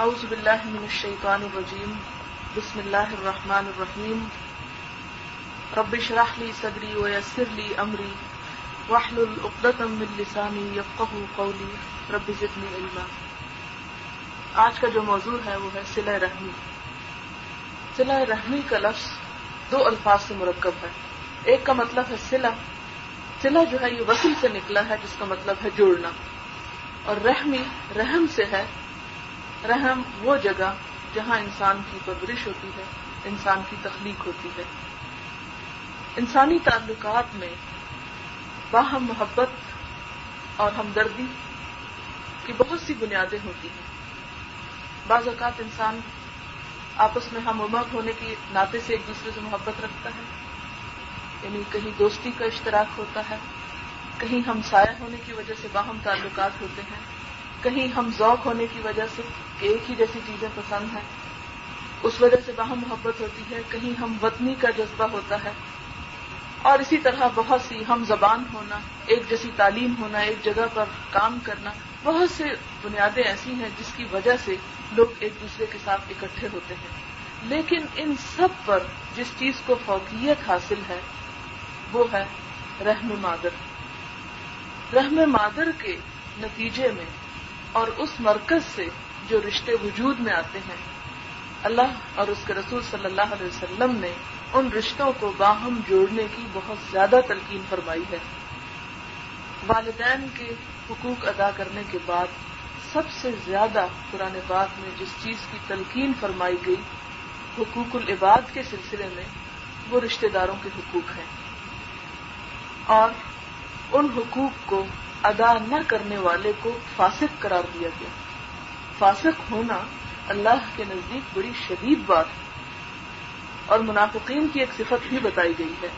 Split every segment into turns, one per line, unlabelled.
اعوذ باللہ من الشیطان الرجیم، بسم اللہ الرحمن الرحیم۔ رب اشرح لی صدری ویسر لی امری، واحلل عقدۃ من لسانی یفقهوا قولی، رب زدنی علما۔ آج کا جو موضوع ہے وہ ہے صلہ رحمی۔ صلہ رحمی کا لفظ دو الفاظ سے مرکب ہے۔ ایک کا مطلب ہے صلہ۔ صلہ جو ہے یہ وصل سے نکلا ہے، جس کا مطلب ہے جوڑنا اور رحمی رحم سے ہے رحم وہ جگہ جہاں انسان کی پرورش ہوتی ہے، انسان کی تخلیق ہوتی ہے۔ انسانی تعلقات میں باہم محبت اور ہمدردی کی بہت سی بنیادیں ہوتی ہیں۔ بعض اوقات انسان آپس میں ہم عمر ہونے کی ناطے سے ایک دوسرے سے محبت رکھتا ہے یعنی کہیں دوستی کا اشتراک ہوتا ہے، کہیں ہم سایہ ہونے کی وجہ سے باہم تعلقات ہوتے ہیں، کہیں ہم ذوق ہونے کی وجہ سے۔ ایک ہی جیسی چیزیں پسند ہیں۔ اس وجہ سے باہم محبت ہوتی ہے، کہیں ہم وطنی کا جذبہ ہوتا ہے۔ اور اسی طرح بہت سی ہم زبان ہونا، ایک جیسی تعلیم ہونا، ایک جگہ پر کام کرنا، بہت سے بنیادیں ایسی ہیں جس کی وجہ سے لوگ ایک دوسرے کے ساتھ اکٹھے ہوتے ہیں۔ لیکن ان سب پر جس چیز کو فوقیت حاصل ہے، وہ ہے رحم مادر۔ رحم مادر کے نتیجے میں اور اس مرکز سے جو رشتے وجود میں آتے ہیں، اللہ اور اس کے رسول صلی اللہ علیہ وسلم نے ان رشتوں کو باہم جوڑنے کی بہت زیادہ تلقین فرمائی ہے۔ والدین کے حقوق ادا کرنے کے بعد سب سے زیادہ قرآن پاک میں جس چیز کی تلقین فرمائی گئی، حقوق العباد کے سلسلے میں، وہ رشتہ داروں کے حقوق ہیں۔ اور ان حقوق کو ادا نہ کرنے والے کو فاسق قرار دیا گیا۔ فاسق ہونا اللہ کے نزدیک بڑی شدید بات ہے۔ اور منافقین کی ایک صفت بھی بتائی گئی ہے۔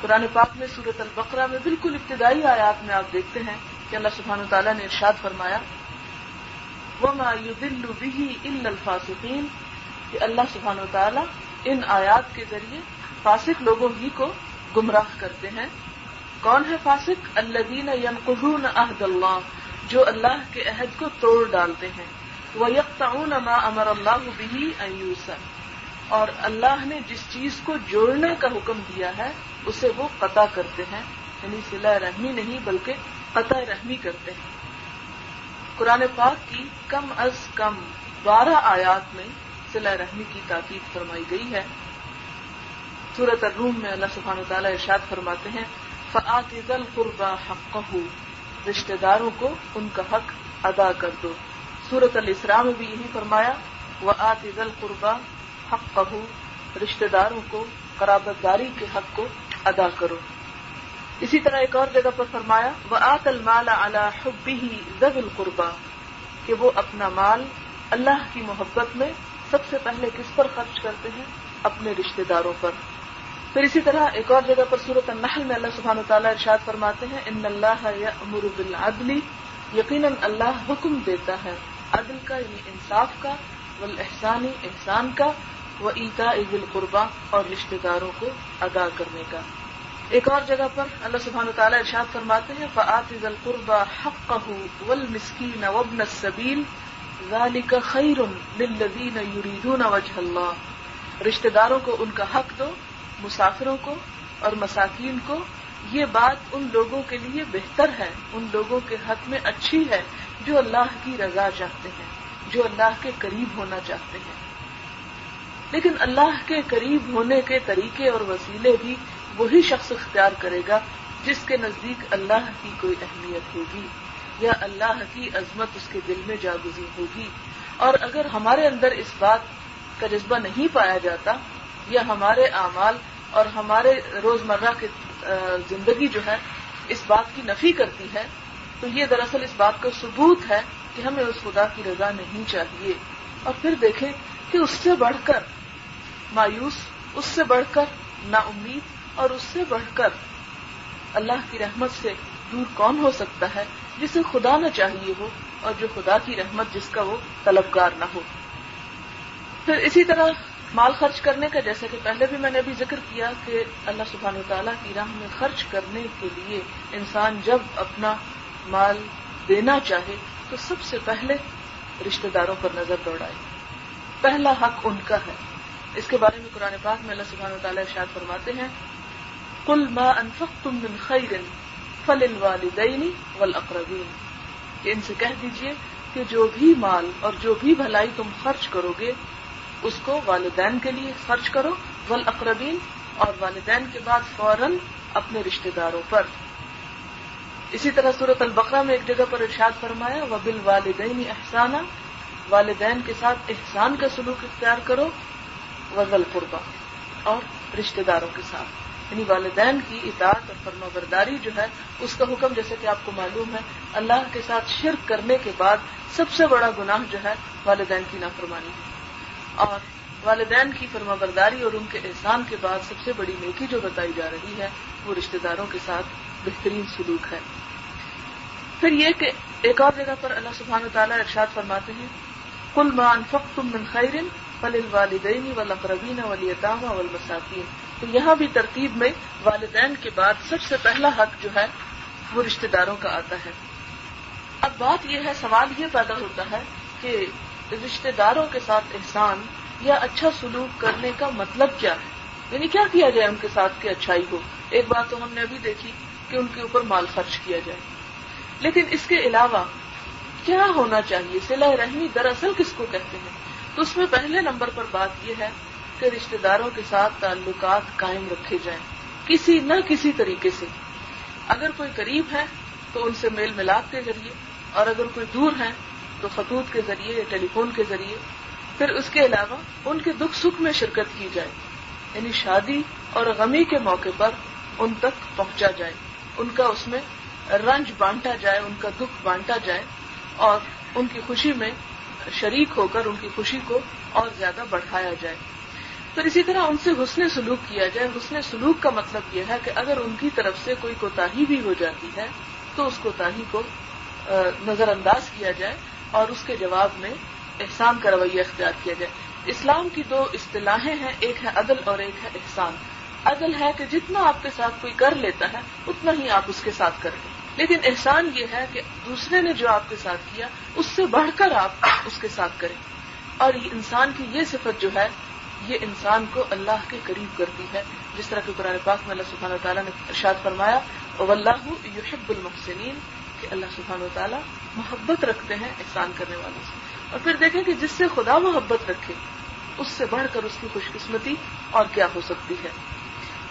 قرآن پاک میں صورت البقرہ میں بالکل ابتدائی آیات میں آپ دیکھتے ہیں کہ اللہ سبحانہ تعالیٰ نے ارشاد فرمایا وہ مایودل ان الفاصقین کہ اللہ سبحانہ تعالیٰ ان آیات کے ذریعے فاسق لوگوں ہی کو گمراہ کرتے ہیں۔ کون ہے فاسق؟ اللہ ینقضون عہد اللہ جو اللہ کے عہد کو توڑ ڈالتے ہیں۔ وہ یکتعون ما امر اللہ بھی ایوسا اور اللہ نے جس چیز کو جوڑنے کا حکم دیا ہے، اسے وہ قطع کرتے ہیں۔ یعنی سلا رحمی نہیں، بلکہ قطع رحمی کرتے ہیں۔ قرآن پاک کی کم از کم بارہ آیات میں سلا رحمی کی تاکید فرمائی گئی ہے۔ سورت الروم میں اللہ سبحانہ تعالیٰ ارشاد فرماتے ہیں فعت القربا حق رشتے داروں کو ان کا حق ادا کر دو۔ سورت الاسرا میں بھی یہی فرمایا وہ آتد القربا حق رشتے داروں کو قرابت داری کے حق کو ادا کرو۔ اسی طرح ایک اور جگہ پر فرمایا وہ آت المال حبی زب القربا کہ وہ اپنا مال اللہ کی محبت میں سب سے پہلے کس پر خرچ کرتے ہیں؟ اپنے رشتے داروں پر۔ پھر اسی طرح ایک اور جگہ پر صورت النحل میں اللہ سبحانہ تعالیٰ ارشاد فرماتے ہیں، ان اللہ امر بالعدلی یقیناً اللہ حکم دیتا ہے، عدل کا یعنی انصاف کا والاحسانی احسان کا و عیتا عید القربا اور رشتہ داروں کو ادا کرنے کا۔ ایک اور جگہ پر اللہ سبحانہ تعالیٰ ارشاد فرماتے ہیں فعت عید القربا حق ول مسکین وبن صبیل ذالک خیر للذین یریدون وجہ اللہ۔ رشتہ داروں کو ان کا حق دو مسافروں کو اور مساکین کو، یہ بات ان لوگوں کے لیے بہتر ہے، ان لوگوں کے حق میں اچھی ہے جو اللہ کی رضا چاہتے ہیں، جو اللہ کے قریب ہونا چاہتے ہیں۔ لیکن اللہ کے قریب ہونے کے طریقے اور وسیلے بھی وہی شخص اختیار کرے گا جس کے نزدیک اللہ کی کوئی اہمیت ہوگی یا اللہ کی عظمت اس کے دل میں جاگزی ہوگی۔ اور اگر ہمارے اندر اس بات کا جذبہ نہیں پایا جاتا یا ہمارے اعمال اور ہمارے روزمرہ کی زندگی جو ہے، اس بات کی نفی کرتی ہے، تو یہ دراصل اس بات کا ثبوت ہے کہ ہمیں اس خدا کی رضا نہیں چاہیے۔ اور پھر دیکھیں کہ اس سے بڑھ کر مایوس، اس سے بڑھ کر نا امید اور اس سے بڑھ کر اللہ کی رحمت سے دور کون ہو سکتا ہے، جسے خدا نہ چاہیے ہو اور جو خدا کی رحمت جس کا وہ طلبگار نہ ہو۔ پھر اسی طرح مال خرچ کرنے کا، جیسا کہ پہلے بھی میں نے ابھی ذکر کیا کہ اللہ سبحانہ تعالیٰ کی راہ میں خرچ کرنے کے لیے انسان جب اپنا مال دینا چاہے تو سب سے پہلے رشتہ داروں پر نظر دوڑائے۔ پہلا حق ان کا ہے۔ اس کے بارے میں قرآن پاک میں اللہ سبحانہ تعالیٰ ارشاد فرماتے ہیں کل ما انفقتم من خیر فل الوالدین والاقربین۔ کہ ان سے کہہ دیجیے کہ جو بھی مال اور جو بھی بھلائی تم خرچ کرو گے اس کو والدین کے لیے خرچ کرو، والاقربین، اور والدین کے بعد فوراً اپنے رشتہ داروں پر۔ اسی طرح صورت البقرہ میں ایک جگہ پر ارشاد فرمایا وہ بال والدین احسانہ والدین کے ساتھ احسان کا سلوک اختیار کرو وزل قربا اور رشتہ داروں کے ساتھ۔ یعنی والدین کی اطاعت اور فرما برداری جو ہے، اس کا حکم جیسے کہ آپ کو معلوم ہے، اللہ کے ساتھ شرک کرنے کے بعد سب سے بڑا گناہ جو ہے، والدین کی نافرمانی۔ ہے اور والدین کی فرما برداری اور ان کے احسان کے بعد سب سے بڑی نیکی جو بتائی جا رہی ہے، وہ رشتہ داروں کے ساتھ بہترین سلوک ہے۔ پھر یہ کہ ایک اور جگہ پر اللہ سبحانہ و تعالیٰ ارشاد فرماتے ہیں کل مان فخم من خیرن فل والدین والاقربین والیتامہ والمساکین تو یہاں بھی ترتیب میں والدین کے بعد سب سے پہلا حق جو ہے، وہ رشتہ داروں کا آتا ہے۔ اب بات یہ ہے، سوال یہ پیدا ہوتا ہے کہ رشتہ داروں کے ساتھ احسان یا اچھا سلوک کرنے کا مطلب کیا ہے؟ یعنی کیا کیا جائے ان کے ساتھ کہ اچھائی ہو ایک بات تو ہم نے ابھی دیکھی کہ ان کے اوپر مال خرچ کیا جائے۔ لیکن اس کے علاوہ کیا ہونا چاہیے؟ سلا رحمی دراصل کس کو کہتے ہیں؟ تو اس میں پہلے نمبر پر بات یہ ہے کہ رشتہ داروں کے ساتھ تعلقات قائم رکھے جائیں۔ کسی نہ کسی طریقے سے۔ اگر کوئی قریب ہے تو ان سے میل ملاپ کے ذریعے، اور اگر کوئی دور ہے تو خطوط کے ذریعے یا ٹیلی فون کے ذریعے، پھر اس کے علاوہ ان کے دکھ سکھ میں شرکت کی جائے۔ یعنی شادی اور غمی کے موقع پر ان تک پہنچا جائے۔ ان کا اس میں رنج بانٹا جائے، ان کا دکھ بانٹا جائے اور ان کی خوشی میں شریک ہو کر ان کی خوشی کو اور زیادہ بڑھایا جائے۔ پھر اسی طرح ان سے حسن سلوک کیا جائے۔ حسن سلوک کا مطلب یہ ہے کہ اگر ان کی طرف سے کوئی کوتا بھی ہو جاتی ہے، تو اس کوتا کو نظر انداز کیا جائے۔ اور اس کے جواب میں احسان کا رویہ اختیار کیا جائے۔ اسلام کی دو اصطلاحیں ہیں، ایک ہے عدل اور ایک ہے احسان۔ عدل ہے کہ جتنا آپ کے ساتھ کوئی کر لیتا ہے، اتنا ہی آپ اس کے ساتھ کریں۔ لیکن احسان یہ ہے کہ دوسرے نے جو آپ کے ساتھ کیا، اس سے بڑھ کر آپ اس کے ساتھ کریں۔ اور انسان کی یہ صفت جو ہے، یہ انسان کو اللہ کے قریب کرتی ہے۔ جس طرح کہ قرآن پاک میں اللہ سبحانہ تعالیٰ نے ارشاد فرمایا اللہ یحب المحسنین کہ اللہ سبحانہ و تعالیٰ محبت رکھتے ہیں احسان کرنے والوں سے۔ اور پھر دیکھیں کہ جس سے خدا محبت رکھے، اس سے بڑھ کر اس کی خوش قسمتی اور کیا ہو سکتی ہے۔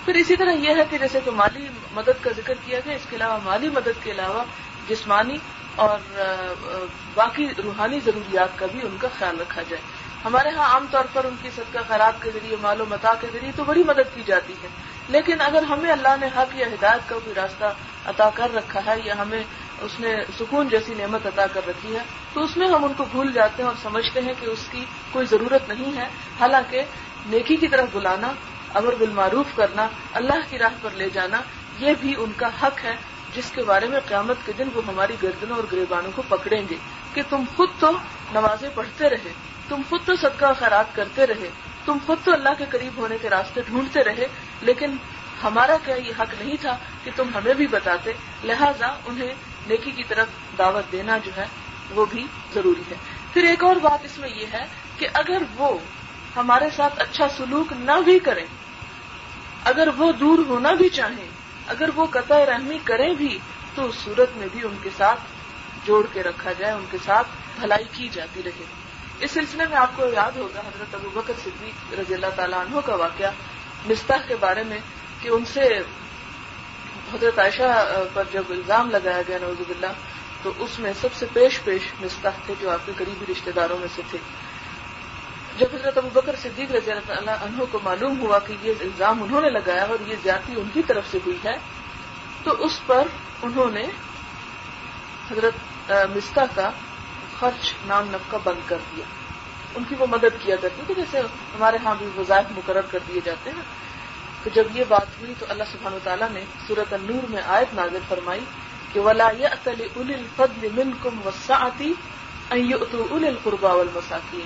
پھر اسی طرح یہ ہے کہ جیسے کہ مالی مدد کا ذکر کیا گیا، اس کے علاوہ مالی مدد کے علاوہ جسمانی اور باقی روحانی ضروریات کا بھی ان کا خیال رکھا جائے۔ ہمارے ہاں عام طور پر ان کی صدقہ خیرات کے ذریعے، مال و متا کے ذریعے تو بڑی مدد کی جاتی ہے۔ لیکن اگر ہمیں اللہ نے حق یا ہدایت کا کوئی راستہ عطا کر رکھا ہے یا ہمیں اس نے سکون جیسی نعمت عطا کر رکھی ہے، تو اس میں ہم ان کو بھول جاتے ہیں اور سمجھتے ہیں کہ اس کی کوئی ضرورت نہیں ہے۔ حالانکہ نیکی کی طرف بلانا، امر بالمعروف کرنا، اللہ کی راہ پر لے جانا، یہ بھی ان کا حق ہے، جس کے بارے میں قیامت کے دن وہ ہماری گردنوں اور گریبانوں کو پکڑیں گے کہ تم خود تو نمازیں پڑھتے رہے، تم خود تو صدقہ خیرات کرتے رہے، تم خود تو اللہ کے قریب ہونے کے راستے ڈھونڈتے رہے، لیکن ہمارا کیا یہ حق نہیں تھا کہ تم ہمیں بھی بتاتے؟ لہذا انہیں نیکی کی طرف دعوت دینا جو ہے وہ بھی ضروری ہے۔ پھر ایک اور بات اس میں یہ ہے کہ اگر وہ ہمارے ساتھ اچھا سلوک نہ بھی کریں، اگر وہ دور ہونا بھی چاہیں، اگر وہ قطع رحمی کریں بھی، تو اس صورت میں بھی ان کے ساتھ جوڑ کے رکھا جائے، ان کے ساتھ بھلائی کی جاتی رہے۔ اس سلسلے میں آپ کو یاد ہوگا، حضرت ابو بکر صدیق رضی اللہ تعالیٰ عنہ کا واقعہ مستح کے بارے میں کہ ان سے حضرت عائشہ پر جب الزام لگایا گیا نوز اللہ تو اس میں سب سے پیش پیش مستح تھے جو آپ کے قریبی رشتے داروں میں سے تھے۔ جب حضرت ابو بکر صدیق رضی اللہ عنہ کو معلوم ہوا کہ یہ الزام انہوں نے لگایا اور یہ زیادتی ان کی طرف سے ہوئی ہے، تو اس پر انہوں نے حضرت مستح کا خرچ نام نفقہ بند کر دیا۔ ان کی وہ مدد کیا کرتی تھی جیسے ہمارے ہاں بھی وظائف مقرر کر دیے جاتے ہیں۔ تو جب یہ بات ہوئی تو اللہ سبحانہ تعالیٰ نے صورت النور میں آیت نازل فرمائی کہ ولا ول الفضل من کم وسعتی ال القربا والمساکین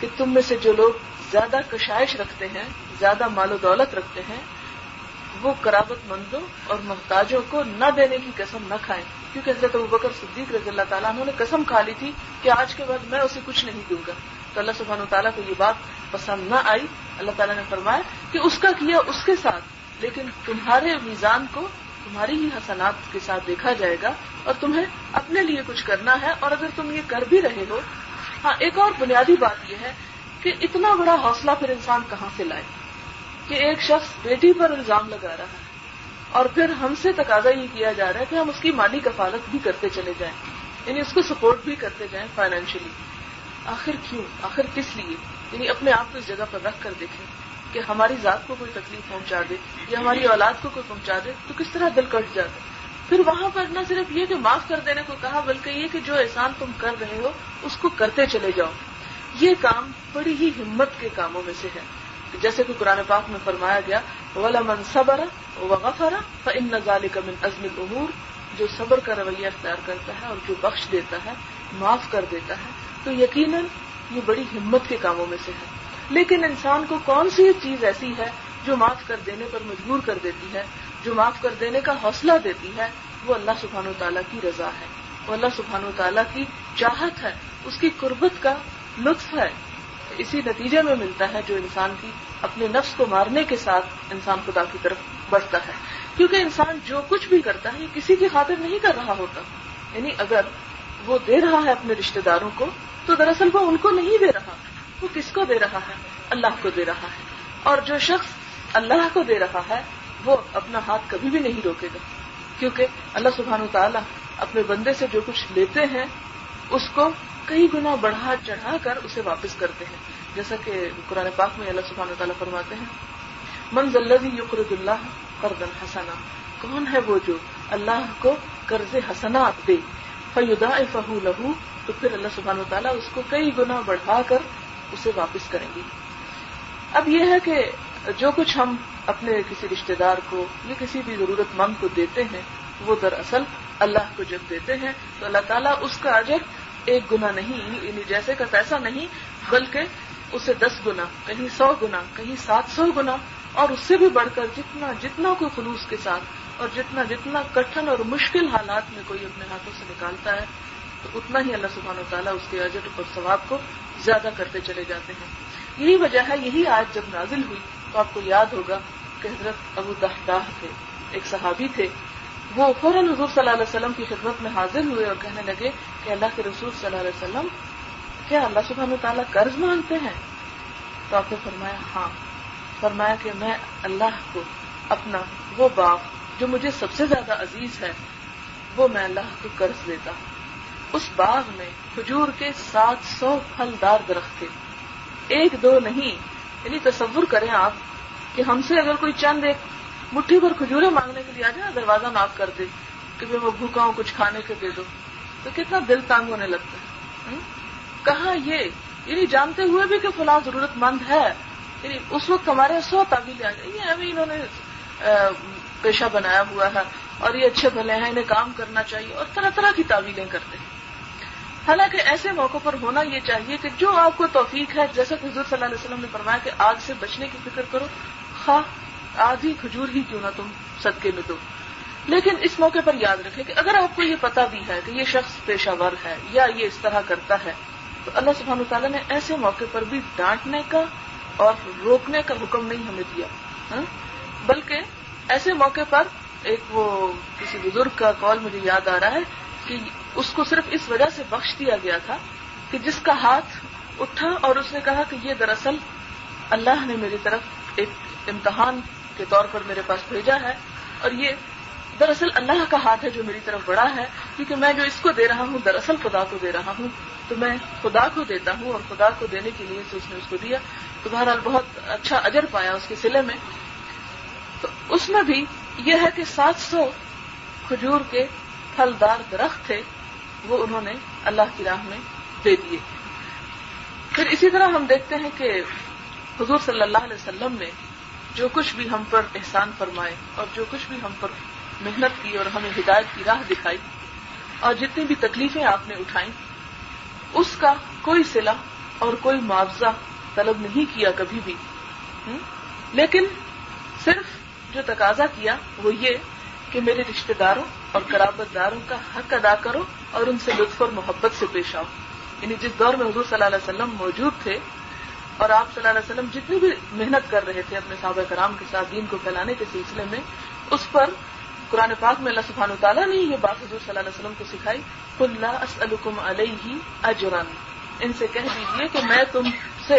کہ تم میں سے جو لوگ زیادہ کشائش رکھتے ہیں، زیادہ مال و دولت رکھتے ہیں، وہ کرابت مندوں اور محتاجوں کو نہ دینے کی قسم نہ کھائیں۔ کیونکہ حضرت بکر صدیق رضی اللہ تعالیٰ انہوں نے قسم کھا لی تھی کہ آج کے بعد میں اسے کچھ نہیں دوں گا۔ تو اللہ سبحانہ تعالیٰ کو یہ بات پسند نہ آئی۔ اللہ تعالیٰ نے فرمایا کہ اس کا کیا اس کے ساتھ، لیکن تمہارے میزان کو تمہاری ہی حسنات کے ساتھ دیکھا جائے گا اور تمہیں اپنے لیے کچھ کرنا ہے۔ اور اگر تم یہ کر بھی رہے ہو ہاں ایک اور بنیادی بات یہ ہے کہ اتنا بڑا حوصلہ پھر انسان کہاں سے لائے؟ کہ ایک شخص بیٹی پر الزام لگا رہا ہے اور پھر ہم سے تقاضا یہ کیا جا رہا ہے کہ ہم اس کی مالی کفالت بھی کرتے چلے جائیں یعنی اس کو سپورٹ بھی کرتے جائیں فائنینشلی آخر کیوں؟ آخر کس لیے؟ یعنی اپنے آپ کو اس جگہ پر رکھ کر دیکھیں کہ ہماری ذات کو کوئی تکلیف پہنچا دے یا ہماری اولاد کو کوئی پہنچا دے تو کس طرح دل کٹ جاتا پھر وہاں پر نہ صرف یہ کہ معاف کر دینے کو کہا، بلکہ یہ کہ جو احسان تم کر رہے ہو، اس کو کرتے چلے جاؤ۔ یہ کام بڑی ہی ہمت کے کاموں میں سے ہے۔ جیسے کہ قرآن پاک میں فرمایا گیا ولا من صبر و غفرا ان نظال کا من ازم العمور جو صبر کا رویہ اختیار کرتا ہے اور جو بخش دیتا ہے، معاف کر دیتا ہے۔ تو یقیناً یہ بڑی ہمت کے کاموں میں سے ہے۔ لیکن انسان کو کون سی چیز ایسی ہے جو معاف کر دینے پر مجبور کر دیتی ہے، جو معاف کر دینے کا حوصلہ دیتی ہے؟ وہ اللہ سبحان و تعالیٰ کی رضا ہے۔ وہ اللہ سبحان و تعالیٰ کی چاہت ہے۔ اس کی قربت کا لطف ہے۔ اسی نتیجے میں ملتا ہے جو انسان کی اپنے نفس کو مارنے کے ساتھ انسان خدا کی طرف بڑھتا ہے۔ کیونکہ انسان جو کچھ بھی کرتا ہے، یہ کسی کی خاطر نہیں کر رہا ہوتا۔ یعنی اگر وہ دے رہا ہے اپنے رشتے داروں کو، تو دراصل وہ ان کو نہیں دے رہا۔ وہ کس کو دے رہا ہے؟ اللہ کو دے رہا ہے۔ اور جو شخص اللہ کو دے رہا ہے، وہ اپنا ہاتھ کبھی بھی نہیں روکے گا۔ کیونکہ اللہ سبحانہ تعالیٰ اپنے بندے سے جو کچھ لیتے ہیں، اس کو کئی گنا بڑھا چڑھا کر اسے واپس کرتے ہیں۔ جیسا کہ قرآن پاک میں اللہ سبحانہ تعالیٰ فرماتے ہیں منز اللہ یقرد اللہ قرض حسنا کون ہے وہ جو اللہ کو قرض حسنات دے؟ فیدا فہو لہو تو پھر اللہ سبحانہ تعالیٰ اس کو کئی گنا بڑھا کر اسے واپس کریں گے۔ اب یہ ہے کہ جو کچھ ہم اپنے کسی رشتے دار کو یا کسی بھی ضرورت مند کو دیتے ہیں، وہ دراصل اللہ کو جب دیتے ہیں، تو اللہ تعالیٰ اس کا اجر ایک گنا نہیں یعنی جیسے کا پیسہ نہیں، بلکہ اسے دس گنا کہیں سو گنا کہیں سات سو گنا اور اس سے بھی بڑھ کر جتنا جتنا کوئی خلوص کے ساتھ اور جتنا جتنا کٹھن اور مشکل حالات میں کوئی اپنے ہاتھوں سے نکالتا ہے، تو اتنا ہی اللہ سبحانہ و تعالیٰ اس کے اجر اور ثواب کو زیادہ کرتے چلے جاتے ہیں۔ یہی وجہ ہے، یہی آج جب نازل ہوئی، تو آپ کو یاد ہوگا کہ حضرت ابو دہداہ تھے، ایک صحابی تھے۔ وہ فوراً حضور صلی اللہ علیہ وسلم کی خدمت میں حاضر ہوئے اور کہنے لگے کہ اللہ کے رسول صلی اللہ علیہ وسلم، کیا اللہ سبحانہ تعالیٰ قرض مانگتے ہیں؟ تو آپ نے فرمایا ہاں۔ فرمایا کہ میں اللہ کو اپنا وہ باپ جو مجھے سب سے زیادہ عزیز ہے، وہ میں اللہ کو قرض دیتا ہوں۔ اس باغ میں کھجور کے سات سو پھلدار درخت تھے۔ ایک دو نہیں یعنی تصور کریں آپ کہ ہم سے اگر کوئی چند ایک مٹھی پر کھجورے مانگنے کے لیے آ جائے، دروازہ معاف کر دے کہ میں بھوکا ہوں، کچھ کھانے کے دے دو۔ تو کتنا دل تانگ ہونے لگتا ہے کہاں یہ؟ یعنی جانتے ہوئے بھی کہ فلاں ضرورت مند ہے یعنی اس وقت ہمارے سو تعبیلیں آ جائیں یہ ابھی انہوں نے پیشہ بنایا ہوا ہے اور یہ اچھے بھلے ہیں، انہیں کام کرنا چاہیے اور طرح طرح کی تعویلیں کرتے ہیں۔ حالانکہ ایسے موقع پر ہونا یہ چاہیے کہ جو آپ کو توفیق ہے، جیسا کہ حضور صلی اللہ علیہ وسلم نے فرمایا کہ آگ سے بچنے کی فکر کرو، خواہ آدھی کھجور ہی کیوں نہ تم صدقے میں دو۔ لیکن اس موقع پر یاد رکھیں کہ اگر آپ کو یہ پتا بھی ہے کہ یہ شخص پیشہ ور ہے یا یہ اس طرح کرتا ہے، تو اللہ سبحانہ تعالیٰ نے ایسے موقع پر بھی ڈانٹنے کا اور روکنے کا حکم نہیں ہمیں دیا۔ ہاں؟ بلکہ ایسے موقع پر ایک وہ کسی بزرگ کا کال مجھے یاد آ رہا ہے کہ اس کو صرف اس وجہ سے بخش دیا گیا تھا کہ جس کا ہاتھ اٹھا اور اس نے کہا کہ یہ دراصل اللہ نے میری طرف ایک امتحان کے طور پر میرے پاس بھیجا ہے اور یہ دراصل اللہ کا ہاتھ ہے جو میری طرف بڑا ہے، کیونکہ میں جو اس کو دے رہا ہوں، دراصل خدا کو دے رہا ہوں، تو میں خدا کو دیتا ہوں اور خدا کو دینے کے لیے اس نے اس کو دیا۔ تو بہرحال بہت اچھا اجر پایا اس کے سلے میں۔ تو اس میں بھی یہ ہے کہ سات سو کھجور کے پھلدار درخت تھے، وہ انہوں نے اللہ کی راہ میں دے دیے۔ پھر اسی طرح ہم دیکھتے ہیں کہ حضور صلی اللہ علیہ وسلم نے جو کچھ بھی ہم پر احسان فرمائے اور جو کچھ بھی ہم پر محنت کی اور ہمیں ہدایت کی راہ دکھائی اور جتنی بھی تکلیفیں آپ نے اٹھائیں، اس کا کوئی سلا اور کوئی معاوضہ طلب نہیں کیا کبھی بھی۔ لیکن صرف جو تقاضا کیا وہ یہ کہ میرے رشتہ داروں اور قرابت داروں کا حق ادا کرو اور ان سے لطف اور محبت سے پیش آؤ یعنی جس دور میں حضور صلی اللہ علیہ وسلم موجود تھے اور آپ صلی اللہ علیہ وسلم جتنی بھی محنت کر رہے تھے اپنے صحابہ کرام کے ساتھ دین کو پھیلانے کے سلسلے میں، اس پر قرآن پاک میں اللہ سبحانہ تعالیٰ نے یہ بات حضور صلی اللہ علیہ وسلم کو سکھائی اللہ اسلکم علیہ اجرن ان سے کہہ دیجیے کہ میں تم سے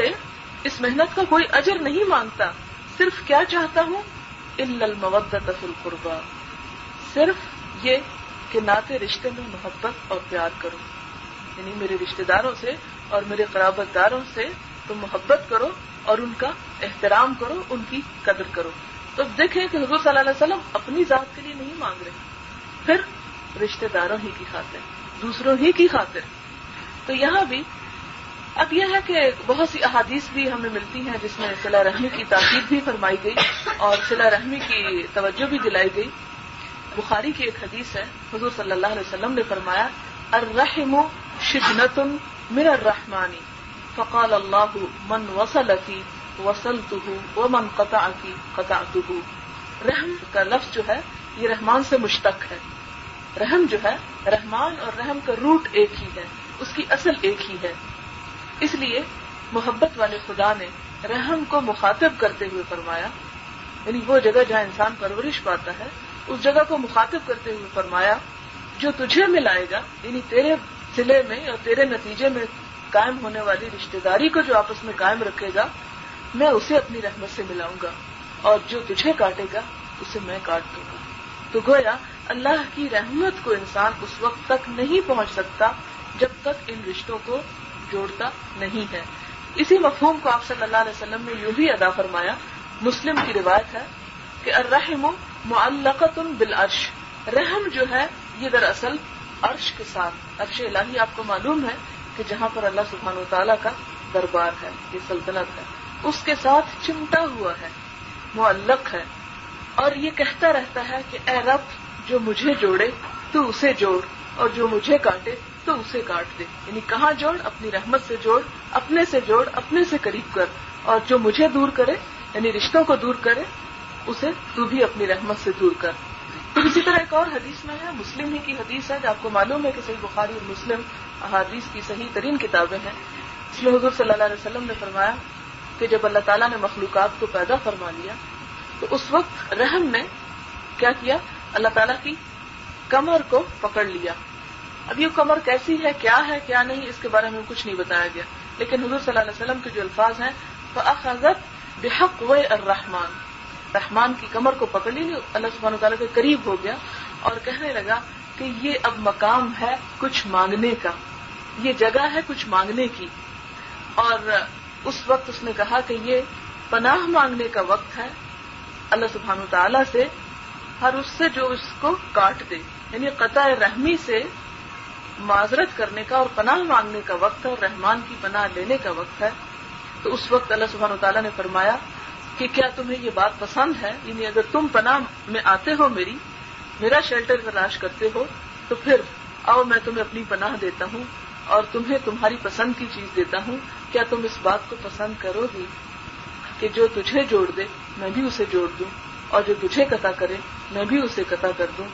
اس محنت کا کوئی اجر نہیں مانگتا، صرف کیا چاہتا ہوں؟ المودت فی القربا صرف یہ کہ ناطے رشتے میں محبت اور پیار کرو. یعنی میرے رشتے داروں سے اور میرے قرابت داروں سے تم محبت کرو اور ان کا احترام کرو، ان کی قدر کرو. تو دیکھیں کہ حضور صلی اللہ علیہ وسلم اپنی ذات کے لیے نہیں مانگ رہے، پھر رشتے داروں ہی کی خاطر، دوسروں ہی کی خاطر. تو یہاں بھی اب یہ ہے کہ بہت سی احادیث بھی ہمیں ملتی ہیں جس میں صلاح رحمی کی تاکید بھی فرمائی گئی اور صلاح رحمی کی توجہ بھی دلائی گئی۔ بخاری کی ایک حدیث ہے، حضور صلی اللہ علیہ وسلم نے فرمایا، الرحم شجنت من الرحمانی فقال اللہ، من وصل کی وسل تو من قطع رحم کا لفظ جو ہے، یہ رحمان سے مشتق ہے۔ رحم جو ہے، رحمان اور رحم کا روٹ ایک ہی ہے، اس کی اصل ایک ہی ہے۔ اس لیے محبت والے خدا نے رحم کو مخاطب کرتے ہوئے فرمایا یعنی وہ جگہ جہاں انسان پرورش پاتا ہے، اس جگہ کو مخاطب کرتے ہوئے فرمایا، جو تجھے ملائے گا یعنی تیرے ضلع میں اور تیرے نتیجے میں قائم ہونے والی رشتہ داری کو جو آپس میں قائم رکھے گا، میں اسے اپنی رحمت سے ملاؤں گا اور جو تجھے کاٹے گا، اسے میں کاٹ دوں گا۔ تو گویا اللہ کی رحمت کو انسان اس وقت تک نہیں پہنچ سکتا جب تک ان رشتوں کو جوڑتا نہیں ہے۔ اسی مفہوم کو آپ صلی اللہ علیہ وسلم نے یوں بھی ادا فرمایا، مسلم کی روایت ہے کہ الرحم معلقت بالعرش۔ رحم جو ہے، یہ دراصل عرش کے ساتھ، عرش الہی آپ کو معلوم ہے کہ جہاں پر اللہ سبحان و تعالیٰ کا دربار ہے، یہ سلطنت ہے۔ اس کے ساتھ چمٹا ہوا ہے، معلق ہے۔ اور یہ کہتا رہتا ہے کہ اے رب، جو مجھے جوڑے، تو اسے جوڑ، اور جو مجھے کاٹے تو اسے کاٹ دے۔ یعنی کہاں جوڑ؟ اپنی رحمت سے جوڑ، اپنے سے جوڑ، اپنے سے قریب کر۔ اور جو مجھے دور کرے یعنی رشتوں کو دور کرے، اسے تو بھی اپنی رحمت سے دور کر۔ تو اسی طرح ایک اور حدیث میں ہے، مسلم ہی کی حدیث ہے، جو آپ کو معلوم ہے کہ صحیح بخاری اور مسلم احادیث کی صحیح ترین کتابیں ہیں۔ اس میں حضور صلی اللہ علیہ وسلم نے فرمایا کہ جب اللہ تعالیٰ نے مخلوقات کو پیدا فرما لیا، تو اس وقت رحم نے کیا کیا؟ اللہ تعالیٰ کی کمر کو پکڑ لیا۔ اب یہ کمر کیسی ہے، کیا ہے، کیا نہیں، اس کے بارے میں کچھ نہیں بتایا گیا۔ لیکن حضور صلی اللہ علیہ وسلم کے جو الفاظ ہیں وہ اخذت بحق و الرحمان رحمان کی کمر کو پکڑ لی، اللہ سبحانہ تعالیٰ کے قریب ہو گیا اور کہنے لگا کہ یہ اب مقام ہے کچھ مانگنے کا۔ یہ جگہ ہے کچھ مانگنے کی۔ اور اس وقت اس نے کہا کہ یہ پناہ مانگنے کا وقت ہے۔ اللہ سبحانہ تعالیٰ سے ہر اس سے جو اس کو کاٹ دے یعنی قطع رحمی سے معذرت کرنے کا اور پناہ مانگنے کا وقت ہے اور رحمان کی پناہ لینے کا وقت ہے۔ تو اس وقت اللہ سبحانہ تعالیٰ نے فرمایا کہ کیا تمہیں یہ بات پسند ہے؟ یعنی اگر تم پناہ میں آتے ہو میری، میرا شیلٹر تلاش کرتے ہو، تو پھر آؤ میں تمہیں اپنی پناہ دیتا ہوں اور تمہیں تمہاری پسند کی چیز دیتا ہوں۔ کیا تم اس بات کو پسند کرو گی کہ جو تجھے جوڑ دے، میں بھی اسے جوڑ دوں، اور جو تجھے قطع کرے، میں بھی اسے قطع کر دوں؟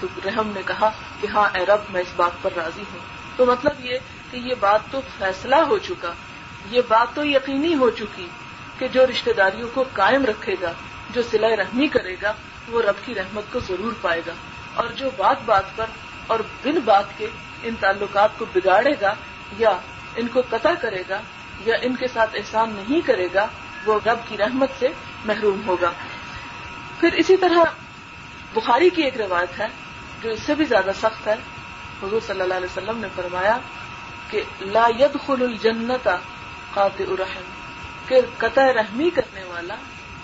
تو رحم نے کہا کہ ہاں اے رب، میں اس بات پر راضی ہوں۔ تو مطلب یہ کہ یہ بات تو فیصلہ ہو چکا، یہ بات تو یقینی ہو چکی کہ جو رشتہ داریوں کو قائم رکھے گا، جو سلائے رحمی کرے گا، وہ رب کی رحمت کو ضرور پائے گا۔ اور جو بات بات پر اور بن بات کے ان تعلقات کو بگاڑے گا یا ان کو قطع کرے گا یا ان کے ساتھ احسان نہیں کرے گا، وہ رب کی رحمت سے محروم ہوگا۔ پھر اسی طرح بخاری کی ایک روایت ہے جو اس سے بھی زیادہ سخت ہے، حضور صلی اللہ علیہ وسلم نے فرمایا کہ لا يدخل الجنت قاطع الرحم کہ قطع رحمی کرنے والا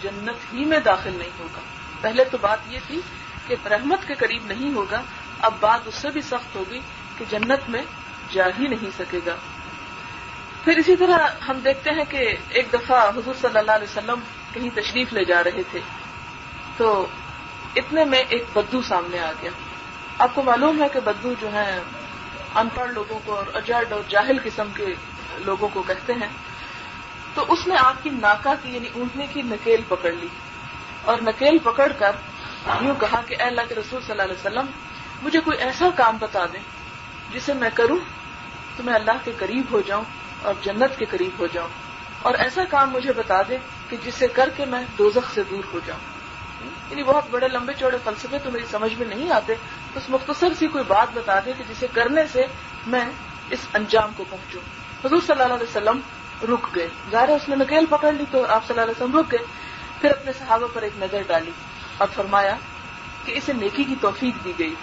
جنت ہی میں داخل نہیں ہوگا۔ پہلے تو بات یہ تھی کہ رحمت کے قریب نہیں ہوگا، اب بات اس سے بھی سخت ہوگی کہ جنت میں جا ہی نہیں سکے گا۔ پھر اسی طرح ہم دیکھتے ہیں کہ ایک دفعہ حضور صلی اللہ علیہ وسلم کہیں تشریف لے جا رہے تھے۔ تو اتنے میں ایک بدو سامنے آ گیا۔ آپ کو معلوم ہے کہ بدو جو ہے ان پڑھ لوگوں کو اور اجڈ اور جاہل قسم کے لوگوں کو کہتے ہیں، تو اس نے آپ کی ناکا کی یعنی اونٹنے کی نکیل پکڑ لی۔ اور نکیل پکڑ کر یوں کہا کہ اے اللہ کے رسول صلی اللہ علیہ وسلم، مجھے کوئی ایسا کام بتا دیں جسے میں کروں تو میں اللہ کے قریب ہو جاؤں اور جنت کے قریب ہو جاؤں۔ اور ایسا کام مجھے بتا دے کہ جسے کر کے میں دوزخ سے دور ہو جاؤں۔ یعنی بہت بڑے لمبے چوڑے فلسفے تو میری سمجھ میں نہیں آتے بس مختصر سی کوئی بات بتا دے کہ جسے کرنے سے میں اس انجام کو پہنچوں۔ حضور صلی اللہ علیہ وسلم رک گئے۔ ظاہر اس نے نکیل پکڑ لی تو آپ صلی اللہ علیہ وسلم رک گئے۔ پھر اپنے صحابہ پر ایک نظر ڈالی۔ اور فرمایا کہ اسے نیکی کی توفیق دی گئی۔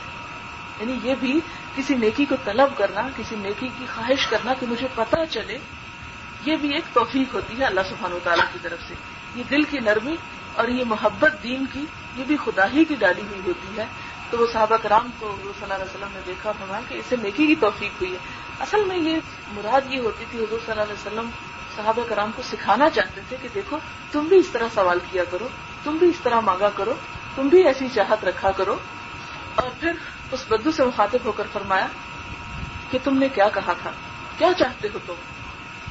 یعنی یہ بھی کسی نیکی کو طلب کرنا، کسی نیکی کی خواہش کرنا کہ مجھے پتا چلے، یہ بھی ایک توفیق ہوتی ہے اللہ سبحانہ و تعالیٰ کی طرف سے۔ یہ دل کی نرمی اور یہ محبت دین کی، یہ بھی خدا ہی کی ڈالی ہوئی ہوتی ہے۔ تو وہ صحابہ کرام کو حضور صلی اللہ علیہ وسلم نے دیکھا، فرمایا کہ اسے نیکی کی توفیق ہوئی ہے۔ اصل میں یہ مراد یہ ہوتی تھی، حضور صلی اللہ علیہ وسلم صحابہ کرام کو سکھانا چاہتے تھے کہ دیکھو، تم بھی اس طرح سوال کیا کرو، تم بھی اس طرح مانگا کرو، تم بھی ایسی چاہت رکھا کرو۔ اور پھر اس بدو سے مخاطب ہو کر فرمایا کہ تم نے کیا کہا تھا؟ کیا چاہتے ہو تم؟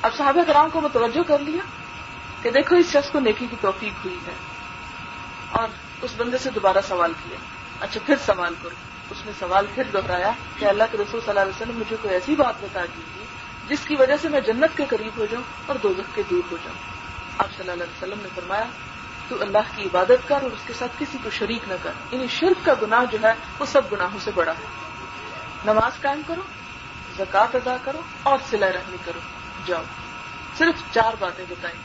اب صحابہ کرام کو متوجہ کر لیا کہ دیکھو، اس شخص کو نیکی کی توفیق ہوئی ہے۔ اور اس بندے سے دوبارہ سوال کیا۔ اچھا پھر سوال کرو۔ اس نے سوال پھر دہرایا کہ اللہ کے رسول صلی اللہ علیہ وسلم مجھے کوئی ایسی بات بتا دیجیے جس کی وجہ سے میں جنت کے قریب ہو جاؤں اور دوزخ کے دور ہو جاؤں۔ آپ صلی اللہ علیہ وسلم نے فرمایا، تو اللہ کی عبادت کر اور اس کے ساتھ کسی کو شریک نہ کر۔ یعنی شرک کا گناہ جو ہے، وہ سب گناہوں سے بڑا ہے۔ نماز قائم کرو، زکوٰۃ ادا کرو اور سلا رحمی کرو۔ جاؤ، صرف چار باتیں بتائیں۔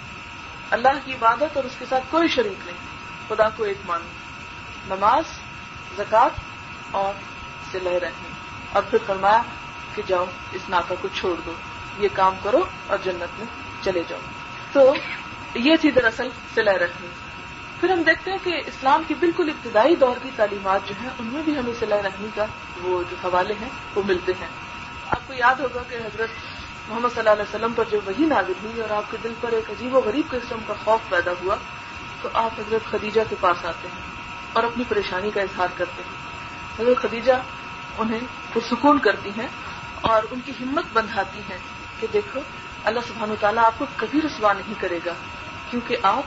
اللہ کی عبادت اور اس کے ساتھ کوئی شریک نہیں، خدا کو ایک مانو۔ نماز زکوٰۃ اور سلح رحمی اور پھر فرمایا کہ جاؤ، اس ناکا کو چھوڑ دو۔ یہ کام کرو اور جنت میں چلے جاؤ۔ تو یہ تھی دراصل سلح رحمی پھر ہم دیکھتے ہیں کہ اسلام کی بالکل ابتدائی دور کی تعلیمات جو ہیں، ان میں بھی ہمیں سلح رحمی کا وہ جو حوالے ہیں، وہ ملتے ہیں۔ آپ کو یاد ہوگا کہ حضرت محمد صلی اللہ علیہ وسلم پر جو وہی نازل ہوئی اور آپ کے دل پر ایک عجیب و غریب قسم کا خوف پیدا ہوا، تو آپ حضرت خدیجہ کے پاس آتے ہیں۔ اور اپنی پریشانی کا اظہار کرتے ہیں۔ حضرت خدیجہ انہیں پرسکون کرتی ہیں اور ان کی ہمت بندھاتی ہیں کہ دیکھو، اللہ سبحانہ و تعالیٰ آپ کو کبھی رسوا نہیں کرے گا، کیونکہ آپ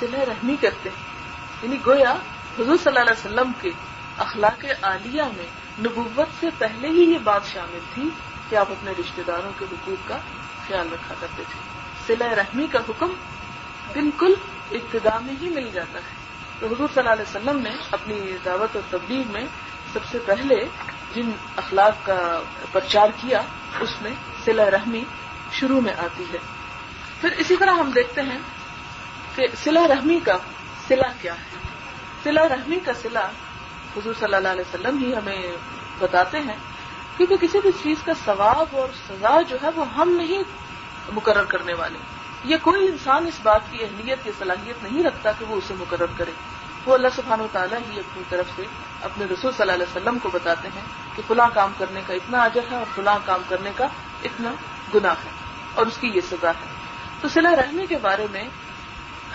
سلح رحمی کرتے ہیں۔ یعنی گویا حضور صلی اللہ علیہ وسلم کے اخلاق عالیہ میں نبوت سے پہلے ہی یہ بات شامل تھی کہ آپ اپنے رشتہ داروں کے حقوق کا خیال رکھا کرتے تھے۔ سلح رحمی کا حکم بالکل ابتدا میں ہی مل جاتا ہے۔ تو حضور صلی اللہ علیہ وسلم نے اپنی دعوت اور تبدیل میں سب سے پہلے جن اخلاق کا پرچار کیا، اس میں سلا رحمی شروع میں آتی ہے۔ پھر اسی طرح ہم دیکھتے ہیں کہ سلا رحمی کا سلا کیا ہے۔ سلا رحمی کا سلا حضور صلی اللہ علیہ وسلم ہی ہمیں بتاتے ہیں، کیونکہ کسی بھی چیز کا ثواب اور سزا جو ہے وہ ہم نہیں مقرر کرنے والے۔ یہ کوئی انسان اس بات کی اہلیت یا صلاحیت نہیں رکھتا کہ وہ اسے مقرر کرے۔ وہ اللہ سبحانہ و تعالیٰ ہی اپنی طرف سے اپنے رسول صلی اللہ علیہ وسلم کو بتاتے ہیں کہ فلاں کام کرنے کا اتنا اجر ہے اور فلاں کام کرنے کا اتنا گناہ ہے اور اس کی یہ سزا ہے۔ تو صلاح رحمی کے بارے میں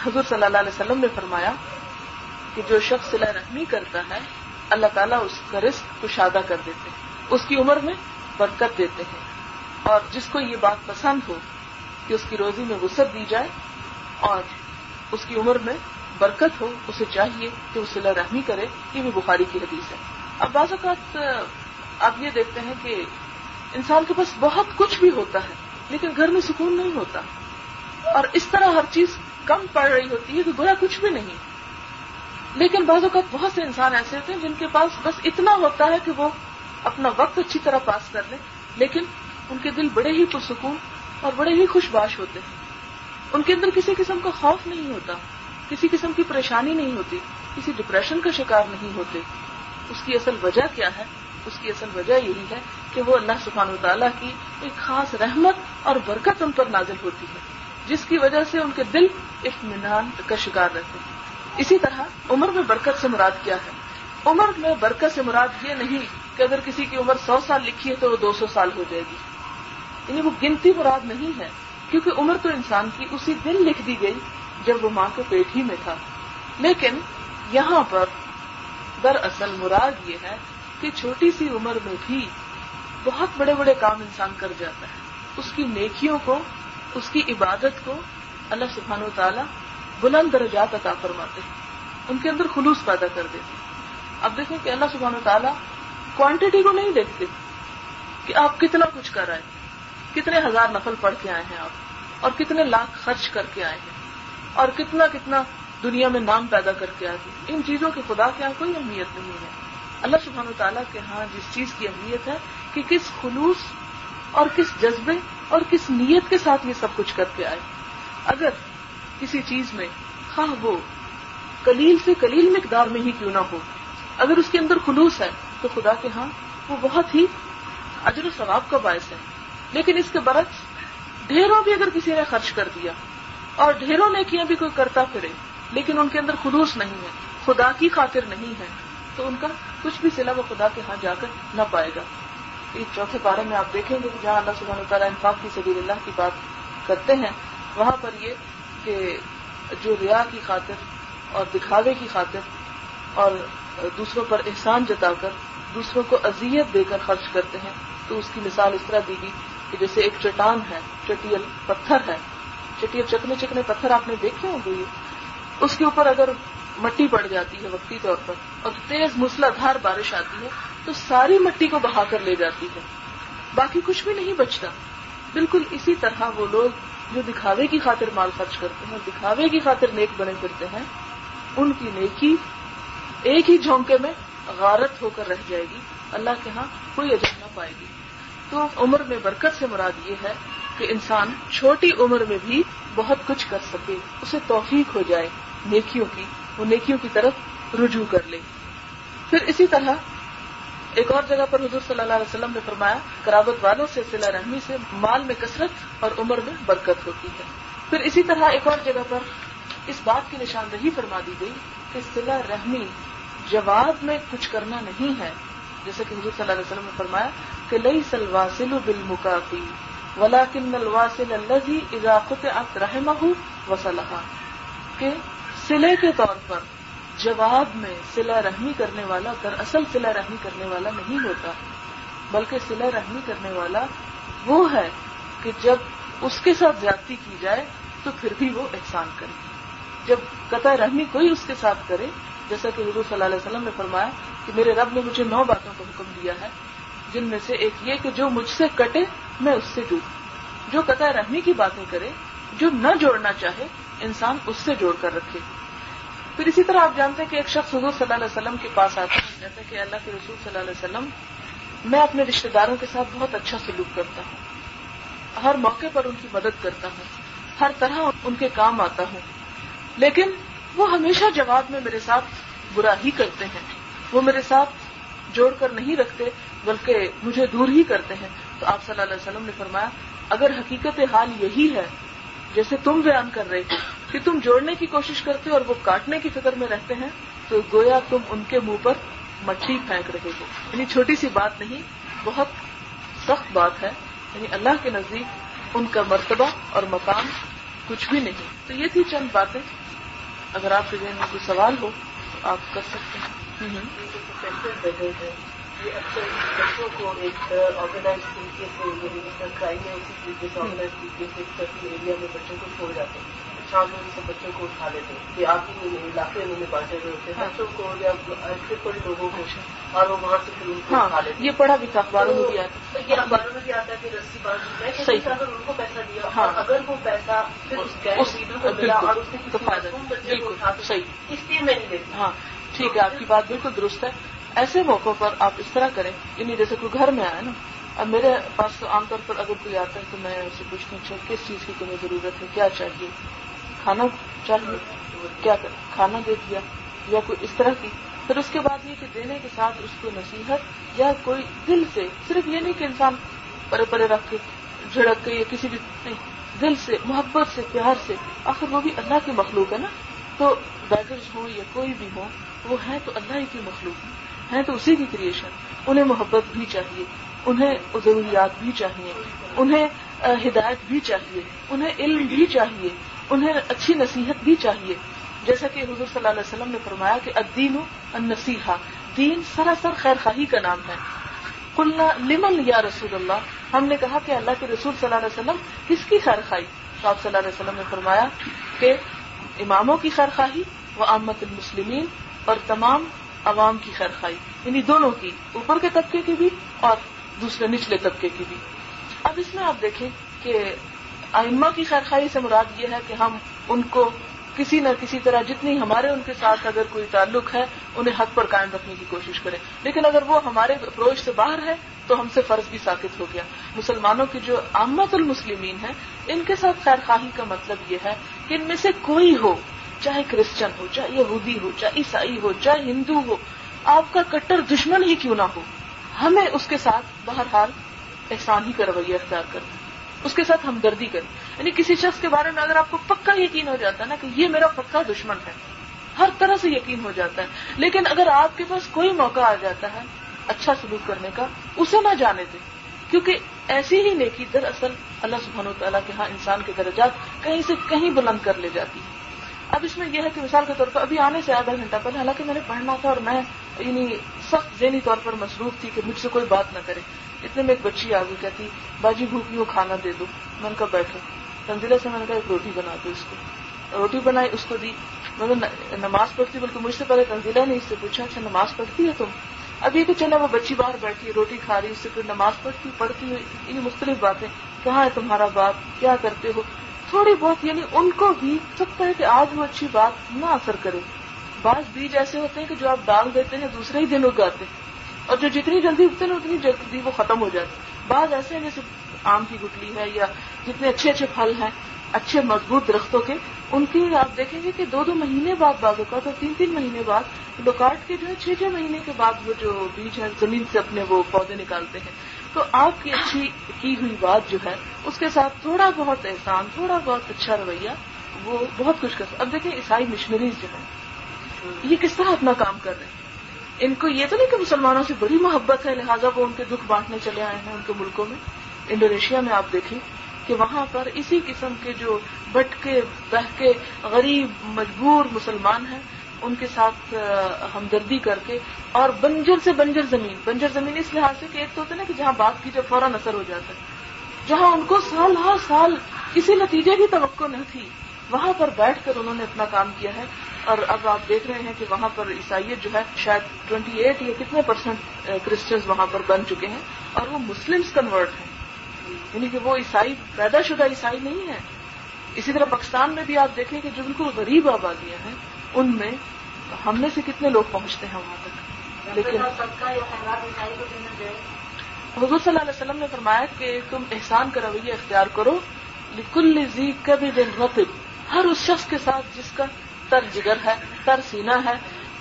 حضور صلی اللہ علیہ وسلم نے فرمایا کہ جو شخص صلاح رحمی کرتا ہے، اللہ تعالیٰ اس کا رزق کشادہ کر دیتے ہیں۔ اس کی عمر میں برکت دیتے ہیں۔ اور جس کو یہ بات پسند ہو کہ اس کی روزی میں وسعت دی جائے اور اس کی عمر میں برکت ہو، اسے چاہیے کہ وہ صلاح رحمی کرے، یہ بھی بخاری کی حدیث ہے۔ اب بعض اوقات آپ یہ دیکھتے ہیں کہ انسان کے پاس بہت کچھ بھی ہوتا ہے، لیکن گھر میں سکون نہیں ہوتا۔ اور اس طرح ہر چیز کم پڑ رہی ہوتی ہے کہ گویا کچھ بھی نہیں۔ لیکن بعض اوقات بہت سے انسان ایسے ہوتے ہیں جن کے پاس بس اتنا ہوتا ہے کہ وہ اپنا وقت اچھی طرح پاس کر لیں لیکن ان کے دل بڑے ہی پرسکون اور بڑے ہی خوش باش ہوتے ہیں۔ ان کے اندر کسی قسم کا خوف نہیں ہوتا، کسی قسم کی پریشانی نہیں ہوتی، کسی ڈپریشن کا شکار نہیں ہوتے۔ اس کی اصل وجہ کیا ہے؟ اس کی اصل وجہ یہی ہے کہ وہ اللہ سبحانہ و تعالیٰ کی ایک خاص رحمت اور برکت ان پر نازل ہوتی ہے، جس کی وجہ سے ان کے دل اطمینان کا شکار رہتے ہیں۔ اسی طرح عمر میں برکت سے مراد کیا ہے؟ عمر میں برکت سے مراد یہ نہیں کہ اگر کسی کی عمر سو سال لکھی ہے تو وہ دو سو سال ہو جائے گی۔ یعنی وہ گنتی مراد نہیں ہے، کیونکہ عمر تو انسان کی اسی دن لکھ دی گئی جب وہ ماں کے پیٹ ہی میں تھا۔ لیکن یہاں پر دراصل مراد یہ ہے کہ چھوٹی سی عمر میں بھی بہت بڑے بڑے کام انسان کر جاتا ہے۔ اس کی نیکیوں کو، اس کی عبادت کو اللہ سبحانہ و تعالیٰ بلند درجات عطا فرماتے ہیں۔ ان کے اندر خلوص پیدا کر دیتی اب دیکھیں کہ اللہ سبحانہ و تعالیٰ کوانٹٹی کو نہیں دیکھتے کہ آپ کتنا کچھ کر رہے ہیں کتنے ہزار نفل پڑھ کے آئے ہیں آپ اور کتنے لاکھ خرچ کر کے آئے ہیں اور کتنا کتنا دنیا میں نام پیدا کر کے آئے ہیں۔ ان چیزوں کی خدا کے یہاں کوئی اہمیت نہیں ہے۔ اللہ سبحانہ و تعالیٰ کے ہاں جس چیز کی اہمیت ہے کہ کس خلوص اور کس جذبے اور کس نیت کے ساتھ یہ سب کچھ کر کے آئے۔ اگر کسی چیز میں خواہ وہ کلیل سے کلیل مقدار میں ہی کیوں نہ ہو، اگر اس کے اندر خلوص ہے تو خدا کے ہاں وہ بہت ہی اجر و ثواب کا باعث ہے۔ لیکن اس کے برعکس، ڈھیروں بھی اگر کسی نے خرچ کر دیا اور ڈھیروں نے کیا بھی کوئی کرتا پھرے، لیکن ان کے اندر خلوص نہیں ہے، خدا کی خاطر نہیں ہے، تو ان کا کچھ بھی سلا وہ خدا کے ہاں جا کر نہ پائے گا۔ اس چوتھے بارے میں آپ دیکھیں گے کہ جہاں اللہ سبحانہ تعالیٰ انفاق کی سبیل اللہ کی بات کرتے ہیں، وہاں پر یہ کہ جو ریا کی خاطر اور دکھاوے کی خاطر اور دوسروں پر احسان جتا کر دوسروں کو اذیت دے کر خرچ کرتے ہیں، تو اس کی مثال اس طرح دی گئی کہ جیسے ایک چٹان ہے، چٹیل پتھر ہے۔ چٹیل چکنے چکنے پتھر آپ نے دیکھے ہوں گے؟ اس کے اوپر اگر مٹی پڑ جاتی ہے وقتی طور پر اور تیز مسلادھار بارش آتی ہے، تو ساری مٹی کو بہا کر لے جاتی ہے۔ باقی کچھ بھی نہیں بچتا۔ بالکل اسی طرح وہ لوگ جو دکھاوے کی خاطر مال خرچ کرتے ہیں، دکھاوے کی خاطر نیک بنے پھرتے ہیں، ان کی نیکی ایک ہی جھونکے میں غارت ہو کر رہ جائے گی۔ اللہ کے ہاں کوئی اجر نہ پائے گی۔ تو عمر میں برکت سے مراد یہ ہے کہ انسان چھوٹی عمر میں بھی بہت کچھ کر سکے، اسے توفیق ہو جائے، نیکیوں کی، وہ نیکیوں کی طرف رجوع کر لے۔ پھر اسی طرح ایک اور جگہ پر حضور صلی اللہ علیہ وسلم نے فرمایا کراوت والوں سے سلا رحمی سے مال میں کثرت اور عمر میں برکت ہوتی ہے۔ پھر اسی طرح ایک اور جگہ پر اس بات کی نشاندہی فرما دی گئی کہ سلا رحمی جواب میں کچھ کرنا نہیں ہے۔ جیسے کہ حضور صلی اللہ علیہ وسلم نے فرمایا کہ لئی سلواسل بل مکافی ولا کن الواصل الزی اضافت اب رحم وسلحہ کہ سلے کے طور پر جواب میں سلا رحمی کرنے والا دراصل سلا رحمی کرنے والا نہیں ہوتا، بلکہ سلا رحمی کرنے والا وہ ہے کہ جب اس کے ساتھ زیادتی کی جائے تو پھر بھی وہ احسان کرے۔ جب قطع رحمی کوئی اس کے ساتھ کرے جیسا کہ حضور صلی اللہ علیہ وسلم نے فرمایا کہ میرے رب نے مجھے نو باتوں کا حکم دیا ہے، جن میں سے ایک یہ کہ جو مجھ سے کٹے، میں اس سے جڑوں۔ جو قطع رحمی کی باتیں کرے، جو نہ جوڑنا چاہے، انسان اس سے جوڑ کر رکھے۔ پھر اسی طرح آپ جانتے ہیں کہ ایک شخص حضور صلی اللہ علیہ وسلم کے پاس آتا ہے جیسا کہ اللہ کے رسول صلی اللہ علیہ وسلم، میں اپنے رشتے داروں کے ساتھ بہت اچھا سلوک کرتا ہوں۔ ہر موقع پر ان کی مدد کرتا ہوں۔ ہر طرح ان کے کام آتا ہوں۔ لیکن وہ ہمیشہ جواب میں میرے ساتھ برا ہی کرتے ہیں۔ وہ میرے ساتھ جوڑ کر نہیں رکھتے، بلکہ مجھے دور ہی کرتے ہیں۔ تو آپ صلی اللہ علیہ وسلم نے فرمایا، اگر حقیقت حال یہی ہے، جیسے تم بیان کر رہے ہو کہ تم جوڑنے کی کوشش کرتے اور وہ کاٹنے کی فکر میں رہتے ہیں، تو گویا تم ان کے منہ پر مچھلی پھینک رہے ہو۔ یعنی چھوٹی سی بات نہیں، بہت سخت بات ہے۔ یعنی اللہ کے نزدیک ان کا مرتبہ اور مقام کچھ بھی نہیں۔ تو یہ تھی چند باتیں اگر آپ کے ذہن میں کوئی سوال ہو تو آپ کر سکتے ہیں۔
یہ اکثر بچوں کو ایک آرگنائز طریقے سے یعنی کرائم ہے اسی طریقے سے آرگنائز طریقے سے ایریا میں بچوں کو چھوڑ جاتے ہیں۔ شام میں سے بچوں کو اٹھا لیتے ہیں کہ آپ ہی علاقے انہوں نے بانٹے ہوئے ہوتے ہیں بچوں کو یا ایسے بڑے لوگوں کو اور وہ وہاں سے پھر ان کو اٹھا لیتے
یہ پڑھا بھی تھا اخباروں میں بھی آتا
یہ اخباروں میں بھی آتا ہے کہ رسی باندھ میں اگر ان کو پیسہ دیا ہاں۔ اگر وہ پیسہ پھر اس گیس لیڈر کو ملا اور اس نے بچے کو اٹھا صحیح۔ اس لیے میں نہیں دیتی۔
ہاں ٹھیک ہے آپ کی بات بالکل درست ہے۔ ایسے موقعوں پر آپ اس طرح کریں یعنی جیسے کوئی گھر میں آئے نا اب میرے پاس تو عام طور پر اگر کوئی آتا ہے تو میں اسے پوچھتی ہوں اچھا کس چیز کی تمہیں ضرورت ہے؟ کیا چاہیے؟ کھانا چاہیے؟ کیا کھانا دے دیا؟ یا کوئی اس طرح کی؟ پھر اس کے بعد یہ کہ دینے کے ساتھ اس کو نصیحت یا کوئی دل سے، صرف یہ نہیں کہ انسان پرے پرے رکھ کے جھڑک کے یا کسی بھی نہیں، دل سے، محبت سے، پیار سے، آخر وہ بھی اللہ کی مخلوق ہے نا؟ تو بیگرز ہوں یا کوئی بھی ہو وہ ہے تو اللہ ہی کی مخلوق ہیں تو اسی کی کریشن انہیں محبت بھی چاہیے، انہیں ضروریات بھی چاہیے، انہیں ہدایت بھی چاہیے، انہیں علم بھی چاہیے۔ انہیں اچھی نصیحت بھی چاہیے۔ جیسا کہ حضور صلی اللہ علیہ وسلم نے فرمایا کہ ادین النسیحا دین سراسر خیر خواہی کا نام ہے۔ قلنا لمن یا رسول اللہ؟ ہم نے کہا کہ اللہ کے رسول صلی اللہ علیہ وسلم کس کی خیر خواہی تو آپ صلی اللہ علیہ وسلم نے فرمایا کہ اماموں کی خیر خواہی وہ آمت المسلمین اور تمام عوام کی خیر خائی یعنی دونوں کی، اوپر کے طبقے کی بھی اور دوسرے، نچلے طبقے کی بھی۔ اب اس میں آپ دیکھیں کہ ائمہ کی خیر سے مراد یہ ہے کہ ہم ان کو کسی نہ کسی طرح جتنی ہمارے ان کے ساتھ اگر کوئی تعلق ہے، انہیں حق پر قائم رکھنے کی کوشش کریں۔ لیکن اگر وہ ہمارے اپروچ سے باہر ہے، تو ہم سے فرض بھی ثابت ہو گیا۔ مسلمانوں کی جو عامت المسلمین ہیں، ان کے ساتھ خیر خواہی کا مطلب یہ ہے کہ ان میں سے کوئی ہو، چاہے کرسچن ہو، چاہے یہودی ہو، چاہے عیسائی ہو، چاہے ہندو ہو، آپ کا کٹر دشمن ہی کیوں نہ ہو؟ ہمیں اس کے ساتھ بہرحال احسان ہی کا رویہ اختیار کرنا اس کے ساتھ ہمدردی کریں۔ یعنی کسی شخص کے بارے میں اگر آپ کو پکا یقین ہو جاتا ہے نا کہ یہ میرا پکا دشمن ہے، ہر طرح سے یقین ہو جاتا ہے۔ لیکن اگر آپ کے پاس کوئی موقع آ جاتا ہے اچھا سلوک کرنے کا، اسے نہ جانے دیں۔ کیونکہ ایسی ہی نیکی دراصل اللہ سبحانہ و تعالیٰ کے ہاں انسان کے درجات کہیں سے کہیں بلند کر لے جاتی ہے۔ اب اس میں یہ ہے کہ مثال کے طور پر ابھی آنے سے آدھا گھنٹہ پہلے حالانکہ میں نے پڑھنا تھا اور میں یعنی سخت ذہنی طور پر مصروف تھی کہ مجھ سے کوئی بات نہ کرے۔ اتنے میں ایک بچی آ گئی کہتی، باجی بھوکی ہو کھانا دے دو؟ میں نے کہا، بیٹھو۔ تنزیلا سے میں نے کہا، ایک روٹی بنا دو اس کو۔ روٹی بنائی، اس کو دی۔ میں نماز پڑھتی، بلکہ مجھ سے پہلے تنزیلا نے اس سے پوچھا اچھا نماز پڑھتی ہے تم؟ اب یہ کہ چلے وہ بچی باہر بیٹھی، روٹی کھا رہی، اس سے پھر نماز پڑھتی پڑھتی یہ مختلف باتیں۔ کہاں ہے تمہارا باپ؟ کیا کرتے ہو؟ تھوڑی بہت یعنی ان کو بھی سکتا ہے کہ آج وہ اچھی بات نہ اثر کرے۔ بعض بیج ایسے ہوتے ہیں کہ جو آپ ڈال دیتے ہیں، دوسرے ہی دن اگاتے ہیں۔ اور جو جتنی جلدی اگتے ہیں، اتنی جلدی وہ ختم ہو جاتے بعض ایسے ہیں، جیسے آم کی گٹلی ہے یا جتنے اچھے اچھے پھل ہیں، اچھے مضبوط درختوں کے، ان کی آپ دیکھیں گے کہ دو دو مہینے بعد بعض اوقات اور تین تین مہینے بعد لوکاٹ کے جو ہے، چھ چھ مہینے کے بعد وہ جو بیج ہے زمین سے اپنے وہ پودے نکالتے ہیں۔ تو آپ کی اچھی کی ہوئی بات جو ہے، اس کے ساتھ تھوڑا بہت احسان، تھوڑا بہت اچھا رویہ، وہ بہت کچھ کر اب دیکھیں، عیسائی مشنریز جو ہیں یہ کس طرح اپنا کام کر رہے ہیں؟ ان کو یہ تو نہیں کہ مسلمانوں سے بڑی محبت ہے، لہٰذا وہ ان کے دکھ بانٹنے چلے آئے ہیں ان کے ملکوں میں۔ انڈونیشیا میں آپ دیکھیں کہ وہاں پر اسی قسم کے جو بٹکے، بہکے، غریب، مجبور مسلمان ہیں، ان کے ساتھ ہمدردی کر کے اور بنجر سے بنجر زمین۔ بنجر زمین اس لحاظ سے کہ ایک تو ہوتا ہے نا کہ جہاں بات کی جب فوراً اثر ہو جاتا ہے، جہاں ان کو سال ہر سال کسی نتیجے کی توقع نہ تھی، وہاں پر بیٹھ کر انہوں نے اپنا کام کیا ہے۔ اور اب آپ دیکھ رہے ہیں کہ وہاں پر عیسائیت جو ہے شاید ٹوینٹی ایٹ یا کتنے پرسینٹ کرسچنز وہاں پر بن چکے ہیں اور وہ مسلمس کنورٹ ہیں۔ یعنی کہ وہ عیسائی پیدا شدہ عیسائی نہیں ہے اسی طرح پاکستان میں بھی آپ دیکھیں کہ جو بالکل غریب آبادیاں ہیں ان میں ہم میں سے کتنے لوگ پہنچتے ہیں وہاں تک؟ لیکن حضور صلی اللہ علیہ وسلم نے فرمایا کہ تم احسان کا رویہ اختیار کرو لکل زی کبھی دن رتب ہر اس شخص کے ساتھ جس کا تر جگر ہے، تر سینا ہے۔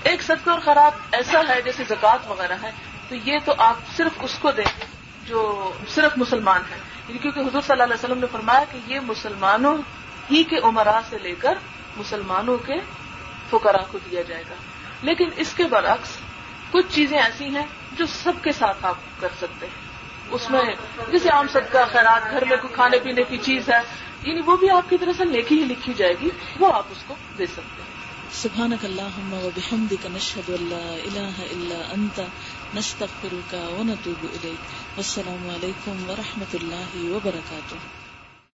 ایک صدقہ اور خراب ایسا ہے جیسے زکوٰۃ وغیرہ ہے۔ تو یہ تو آپ صرف اس کو دیں جو صرف مسلمان ہیں۔ یعنی کیونکہ حضور صلی اللہ علیہ وسلم نے فرمایا کہ یہ مسلمانوں ہی کے عمرا سے لے کر مسلمانوں کے فقراء کو دیا جائے گا۔ لیکن اس کے برعکس کچھ چیزیں ایسی ہیں جو سب کے ساتھ آپ کر سکتے ہیں۔ اس میں جیسے عام صدقہ، خیرات، گھر میں کوئی کھانے پینے کی چیز ہے یعنی وہ بھی آپ کی طرح سے نیکی ہی لکھی جائے گی، وہ آپ اس کو دے سکتے ہیں۔
سبحانك اللهم وبحمدك نشهد ان لا اله الا انت نستغفرك ونتوب اليك والسلام عليكم ورحمه الله وبركاته